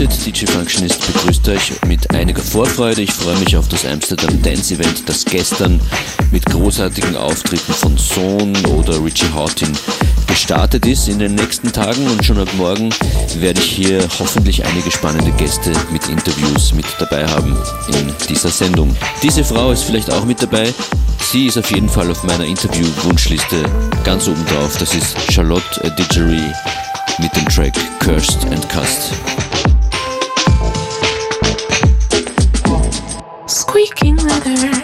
Lausitz, DJ Functionist begrüßt euch mit einiger Vorfreude. Ich freue mich auf das Amsterdam Dance Event, das gestern mit großartigen Auftritten von Sohn oder Richie Houghton gestartet ist in den nächsten Tagen und schon ab morgen werde ich hier hoffentlich einige spannende Gäste mit Interviews mit dabei haben in dieser Sendung. Diese Frau ist vielleicht auch mit dabei. Sie ist auf jeden Fall auf meiner Interview-Wunschliste ganz oben drauf. Das ist Charlotte Didgery mit dem Track Cursed and Cussed. together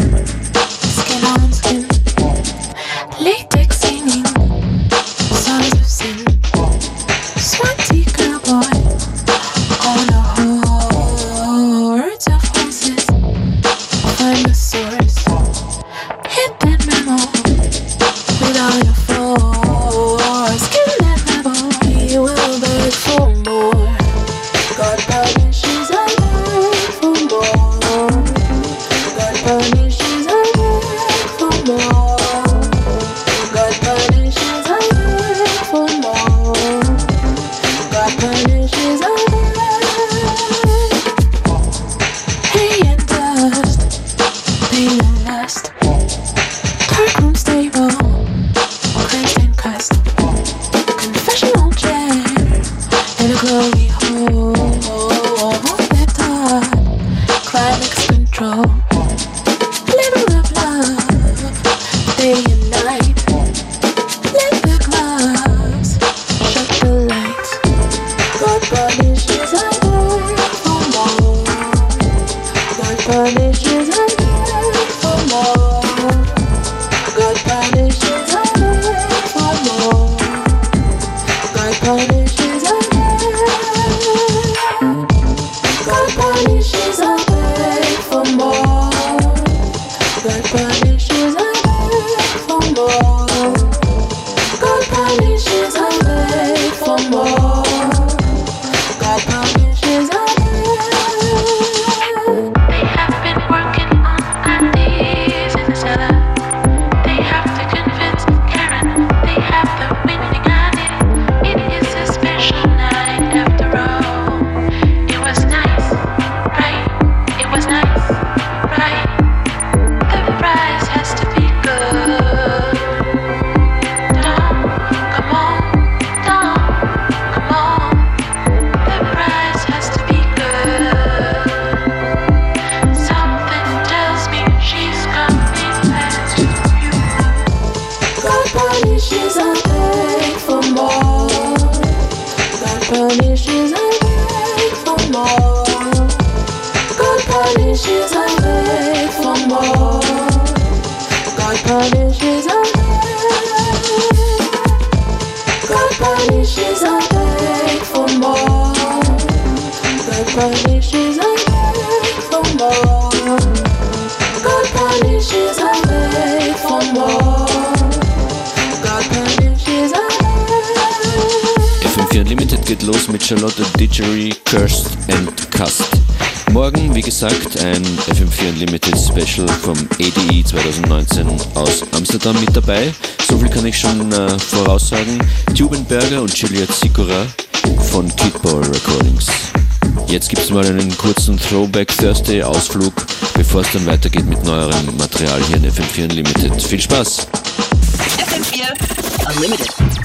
Whisky Unlimited geht los mit Charlotte Didgery, Cursed and Cast. Morgen, wie gesagt, ein FM4 Unlimited Special vom EDI 2019 aus Amsterdam mit dabei. So viel kann ich schon äh, voraussagen. Tubenberger und Juliet Sikora von Kidball Recordings. Jetzt gibt es mal einen kurzen Throwback Thursday Ausflug, bevor es dann weitergeht mit neuerem Material hier in FM4 Unlimited. Viel Spaß! FM4 Unlimited.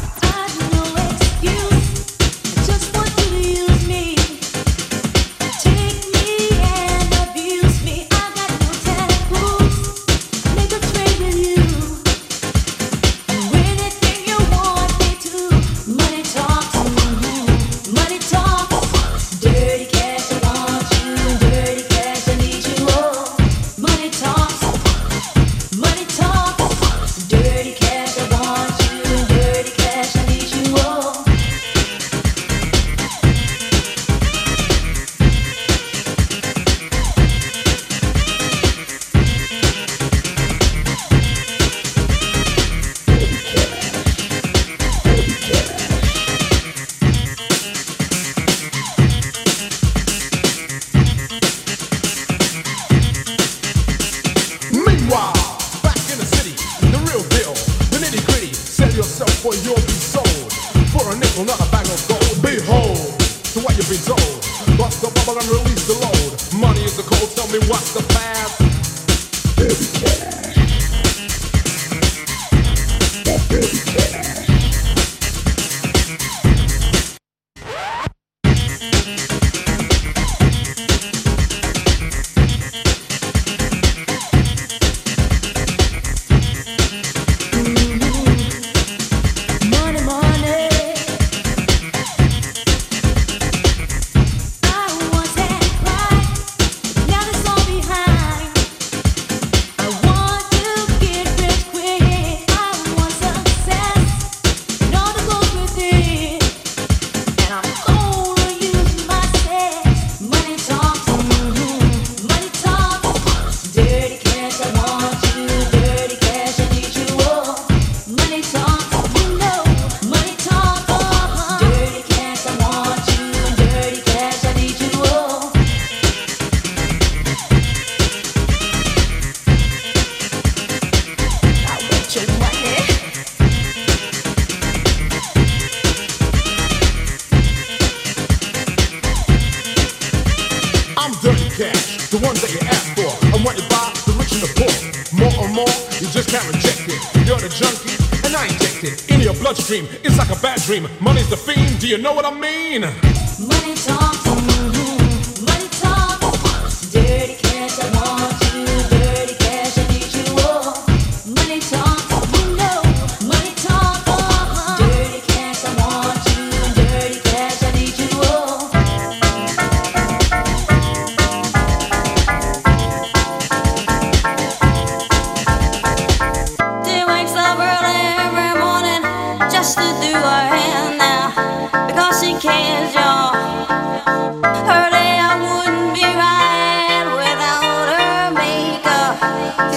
queen.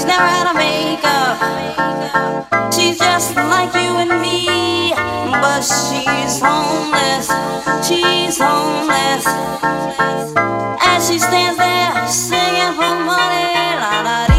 She's had a makeup. She's just like you and me, but she's homeless. She's homeless. As she stands there singing for money, la la.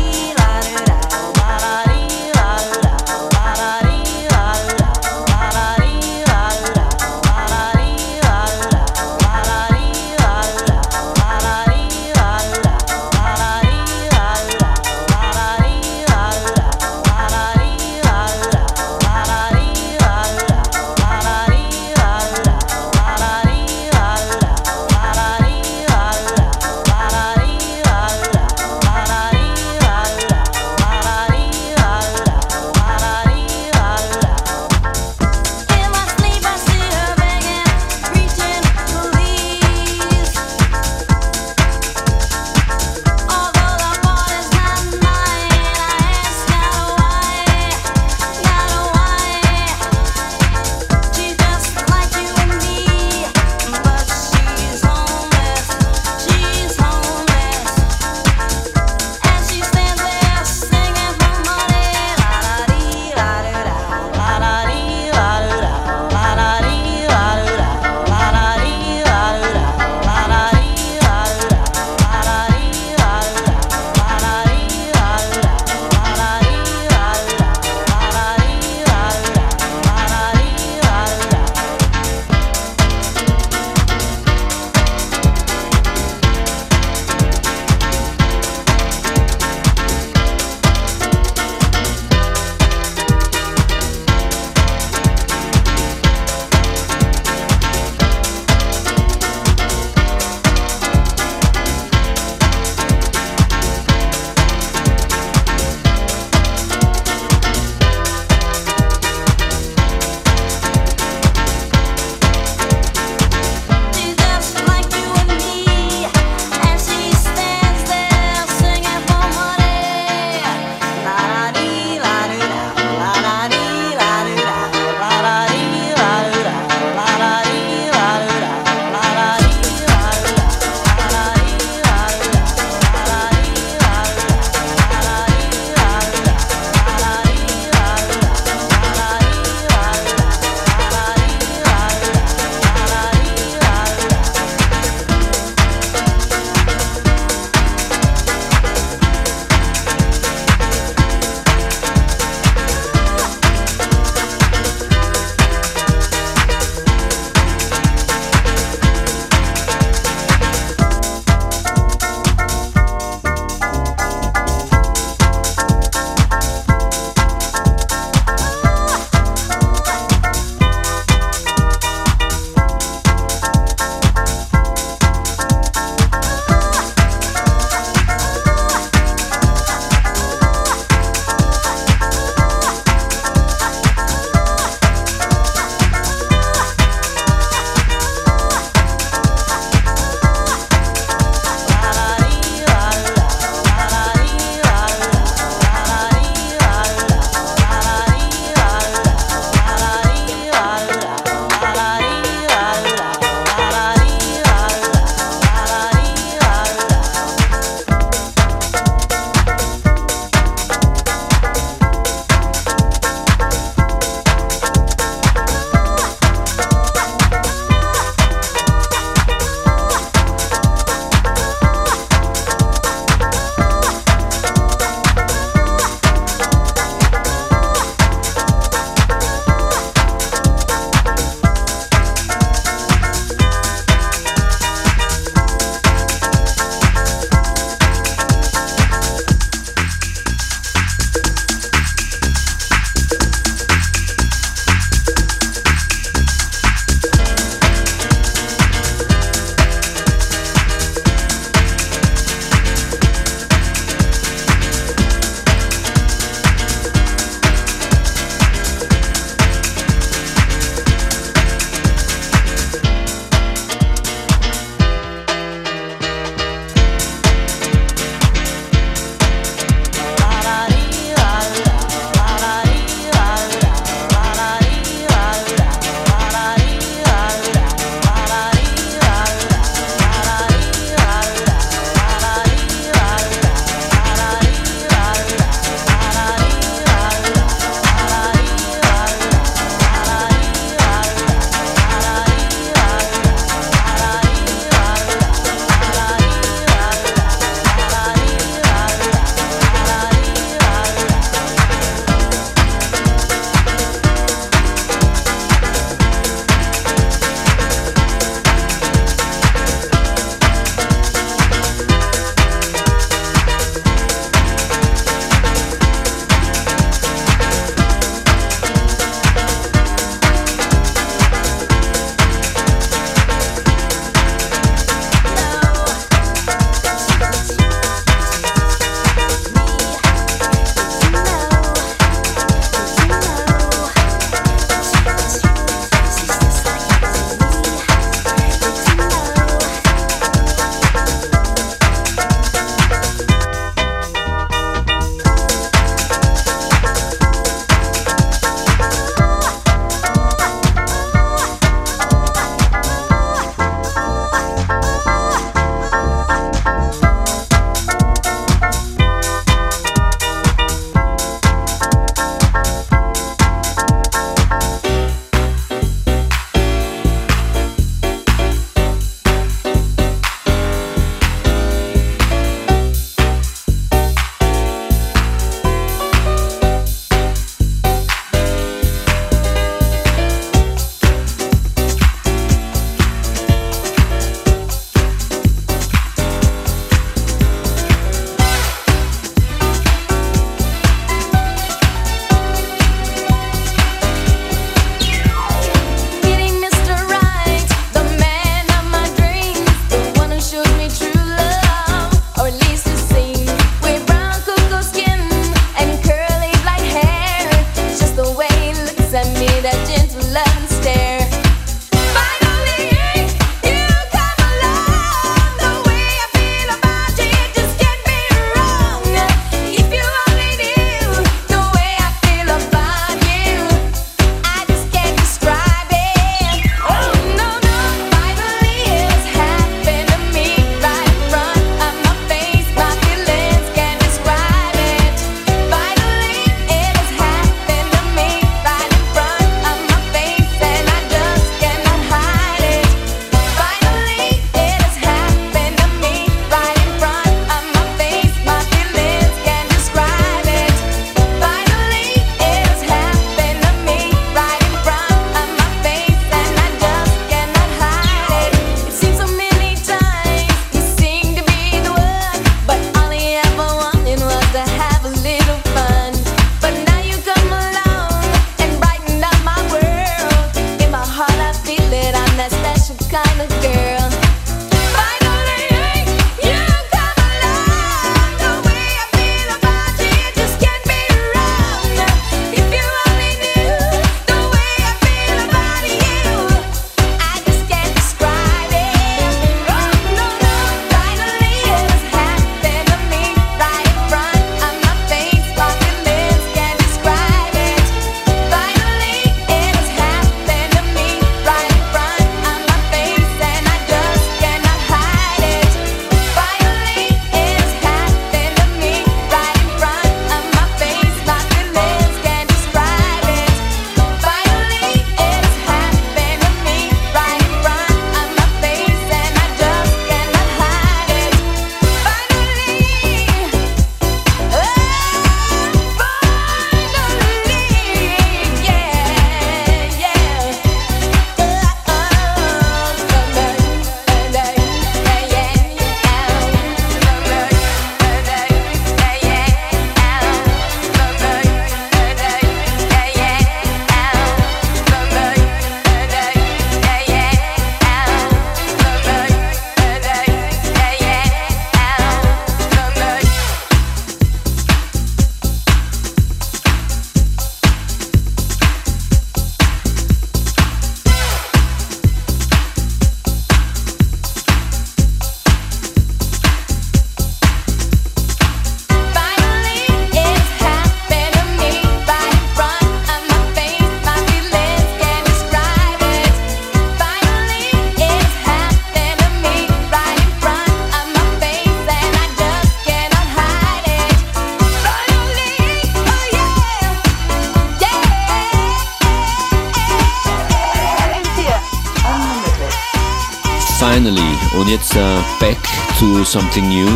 Something new.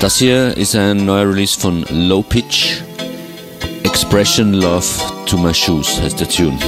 Das hier ist ein neuer Release von Low Pitch. Expression Love to My Shoes heißt der Tune.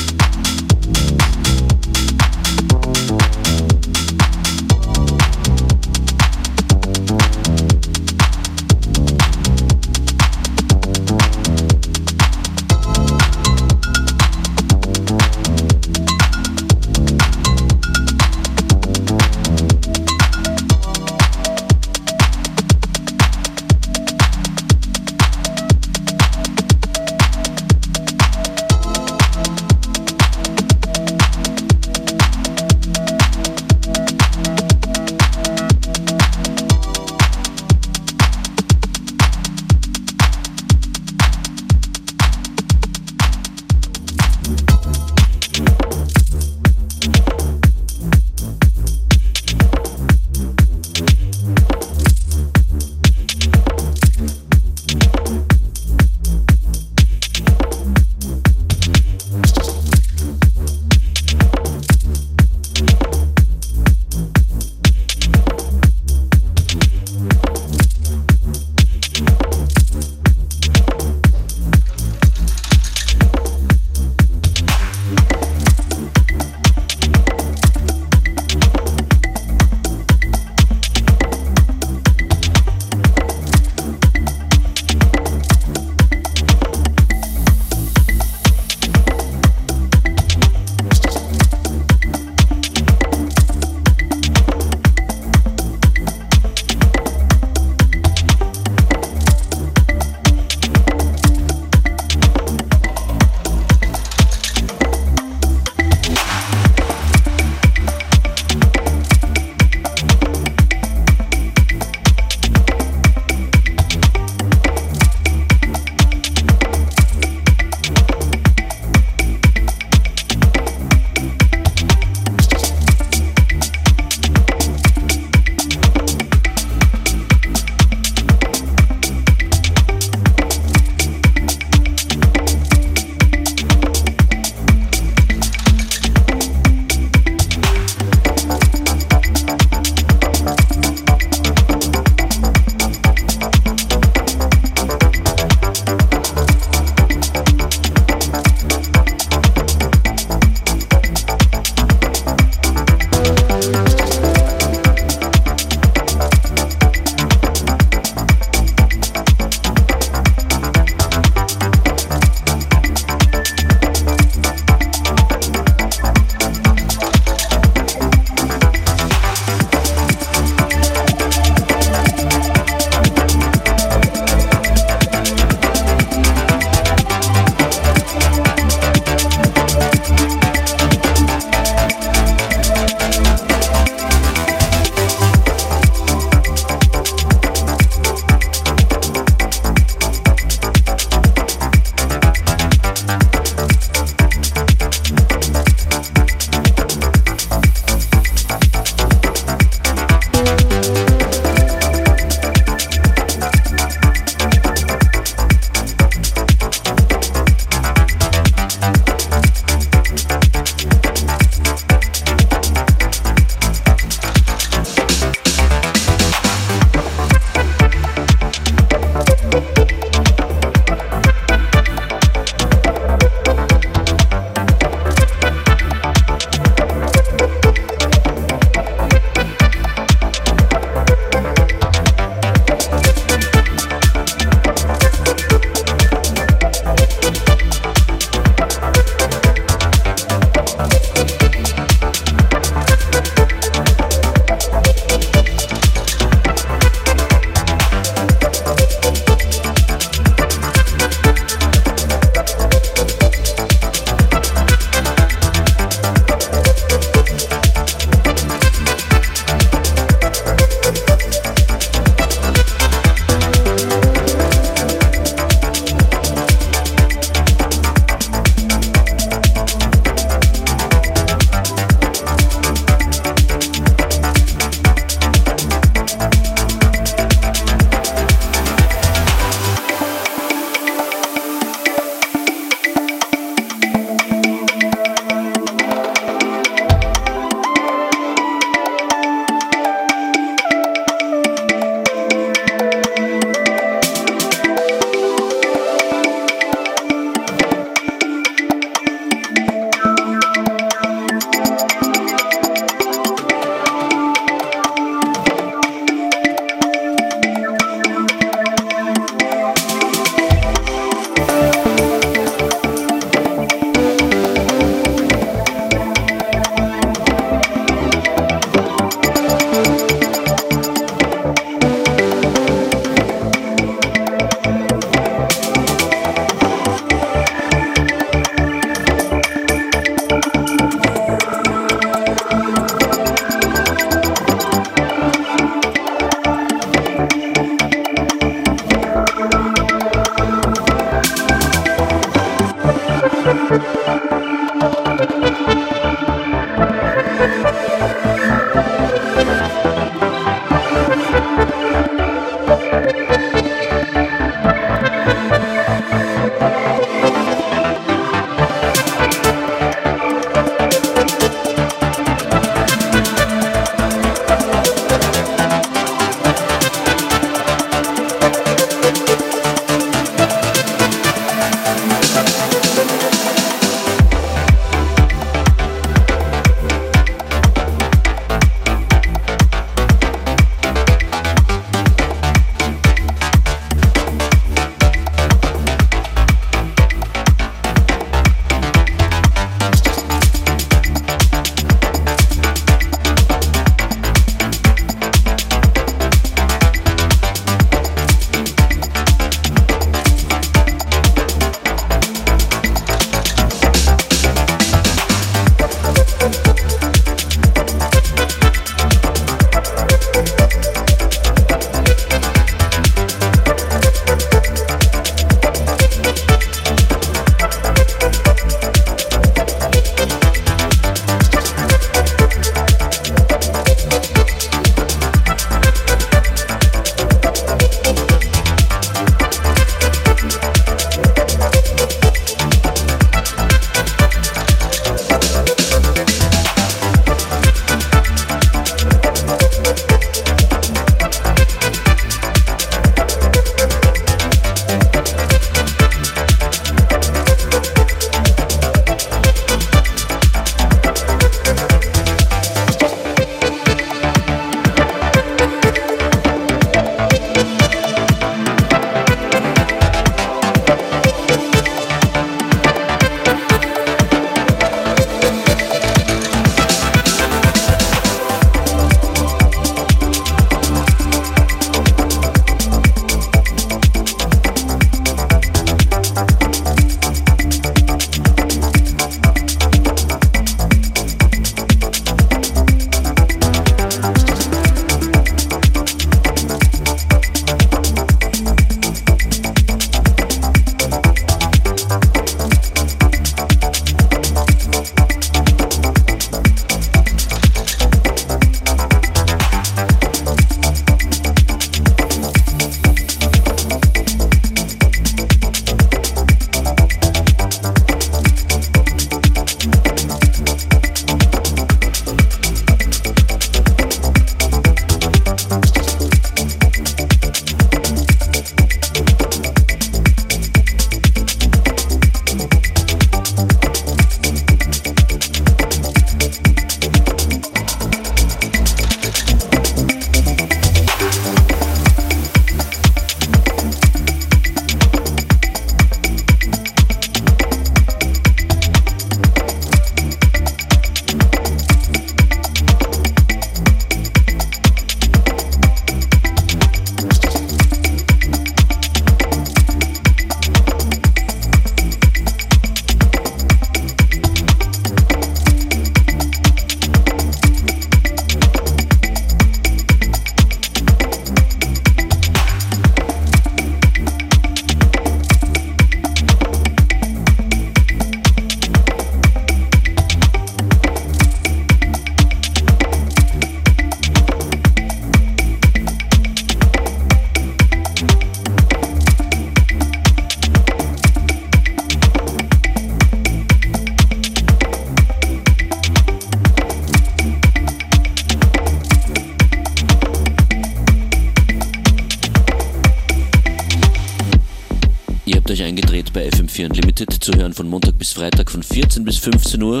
14 bis 15 Uhr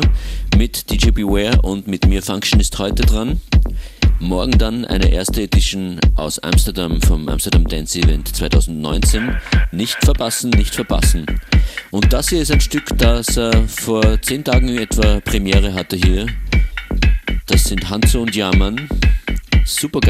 mit DJ Beware und mit mir Functionist heute dran. Morgen dann eine erste Edition aus Amsterdam vom Amsterdam Dance Event 2019. Nicht verpassen, nicht verpassen. Und das hier ist ein Stück, das äh, vor 10 Tagen etwa Premiere hatte hier. Das sind Hanzo und Jammern. Super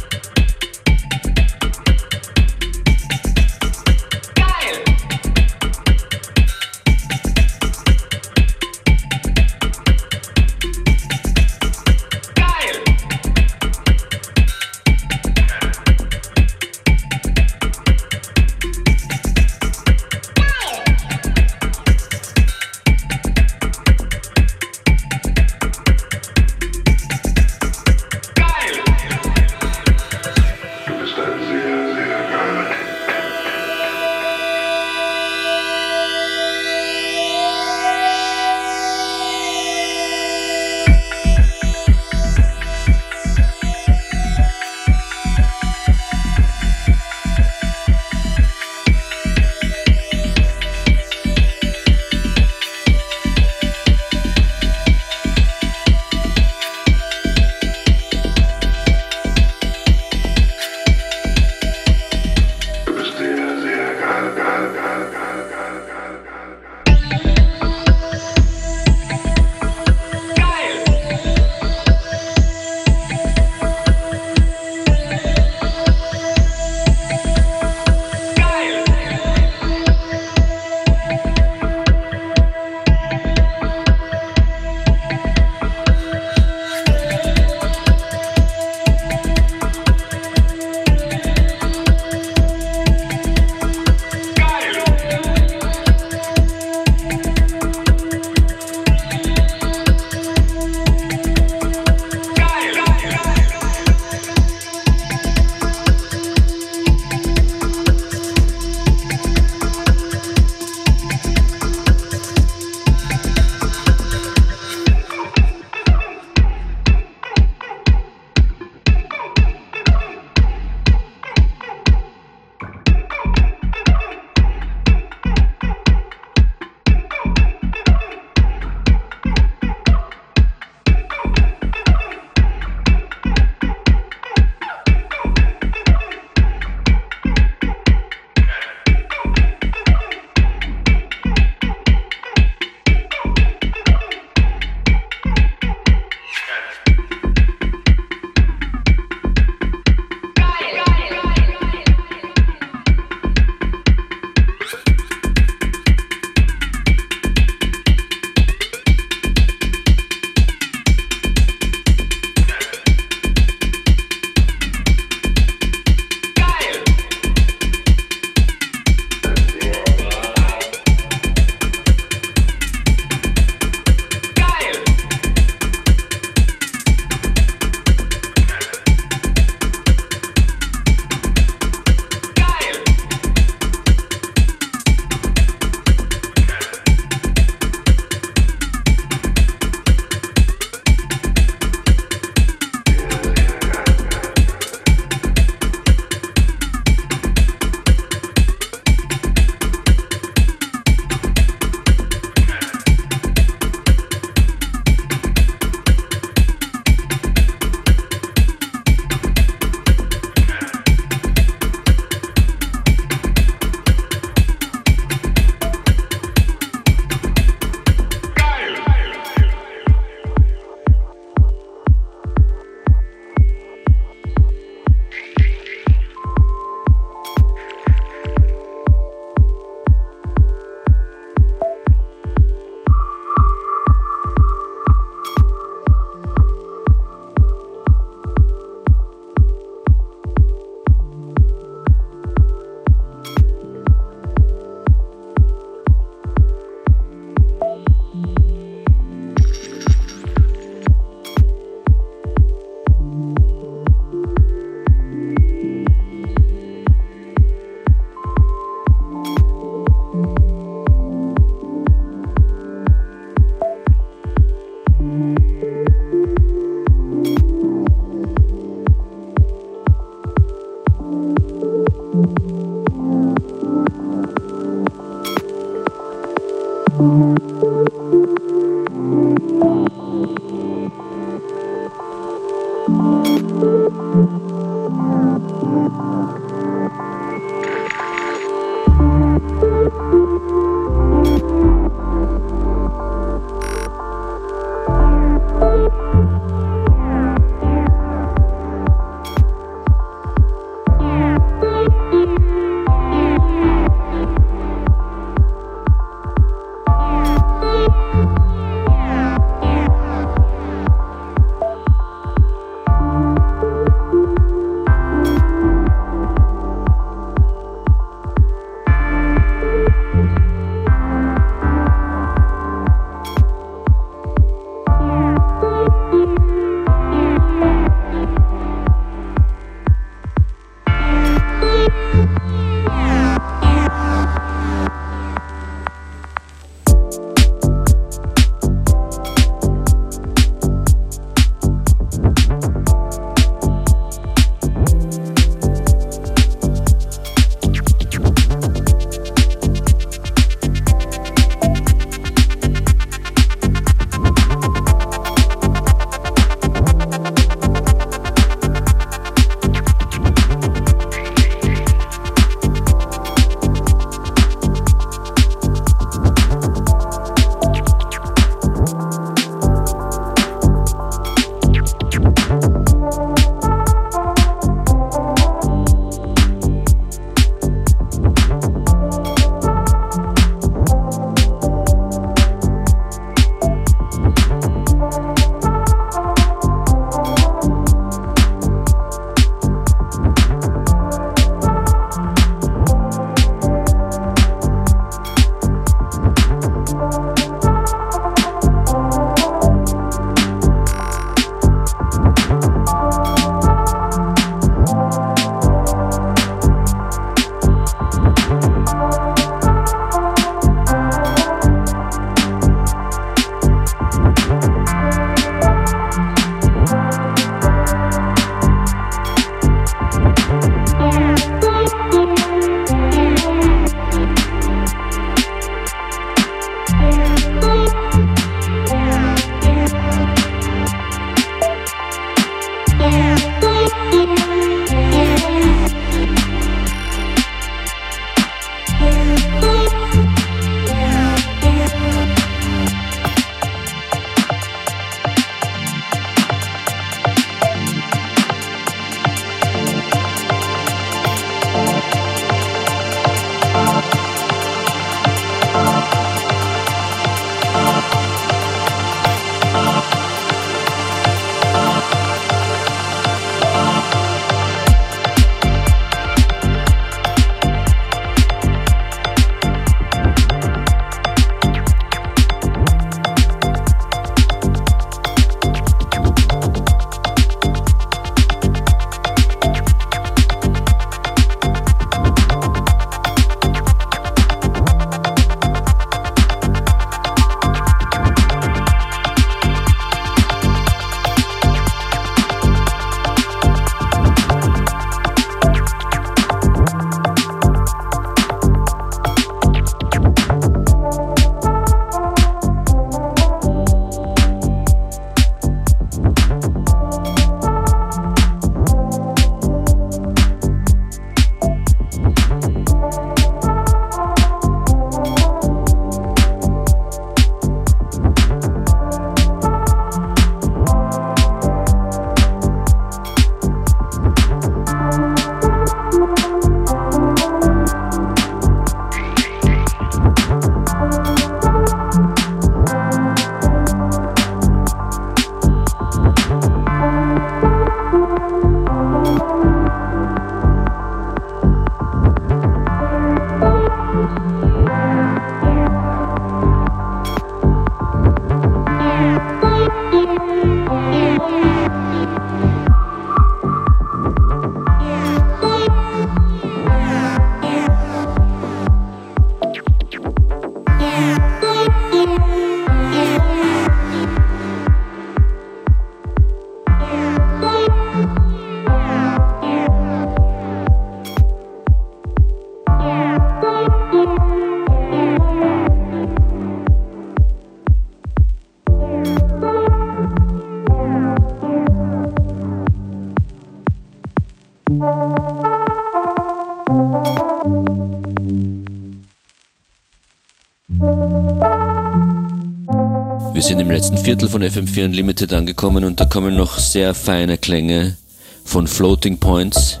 Viertel von FM4 Unlimited angekommen und da kommen noch sehr feine Klänge von Floating Points.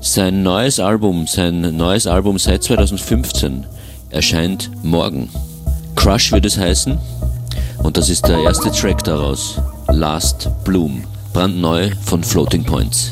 Sein neues Album, sein neues Album seit 2015 erscheint morgen. Crush wird es heißen und das ist der erste Track daraus. Last Bloom, brandneu von Floating Points.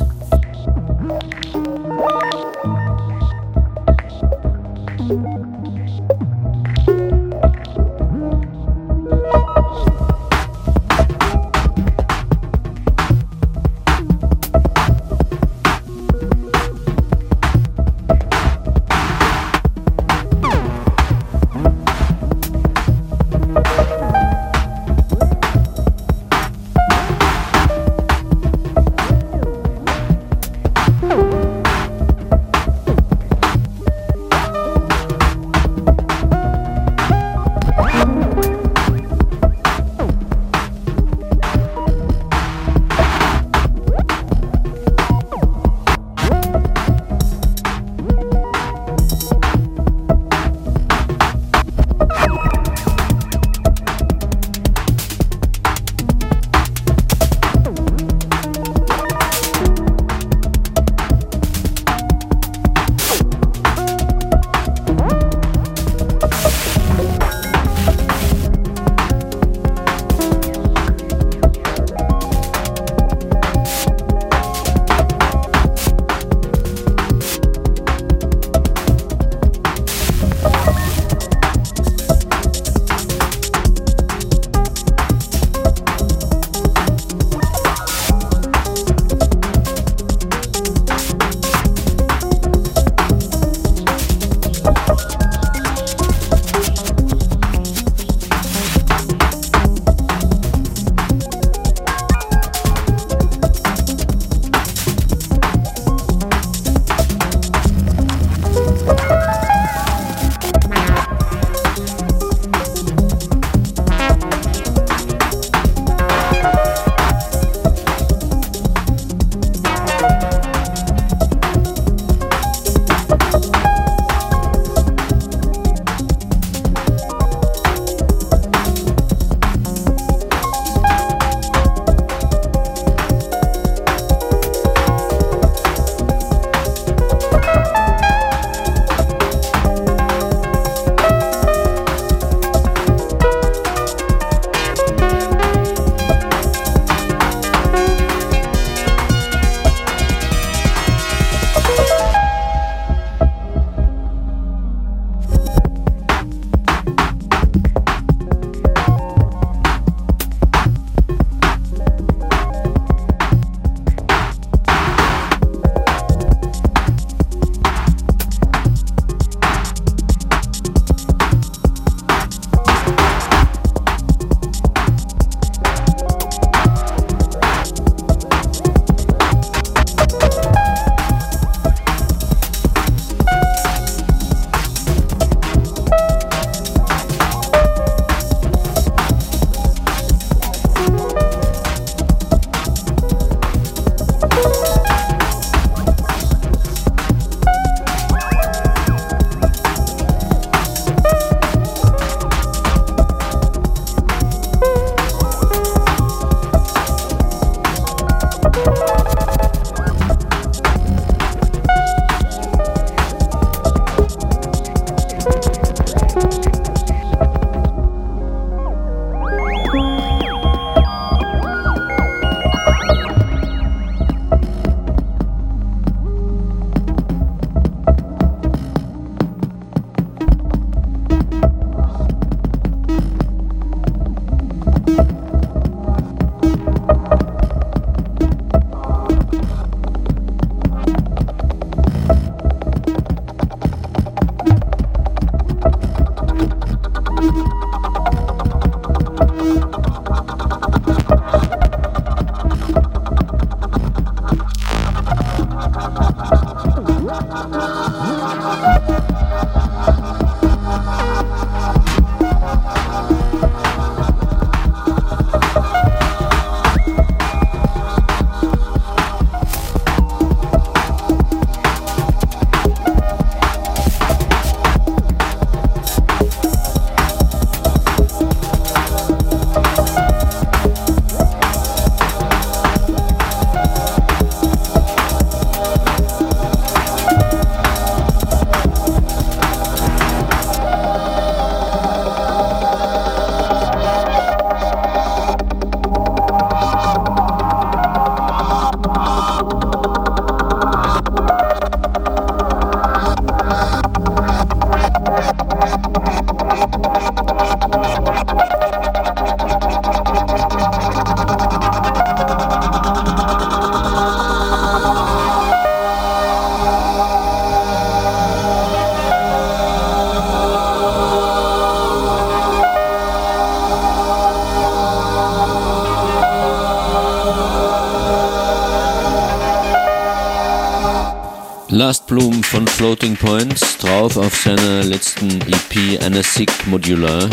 Modular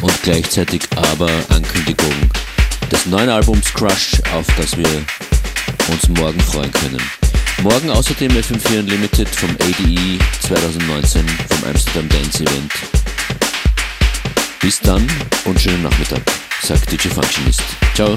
und gleichzeitig aber Ankündigung des neuen Albums Crush, auf das wir uns morgen freuen können. Morgen außerdem FM4 Unlimited vom ADE 2019 vom Amsterdam Dance Event. Bis dann und schönen Nachmittag, sagt DJ Functionist. Ciao.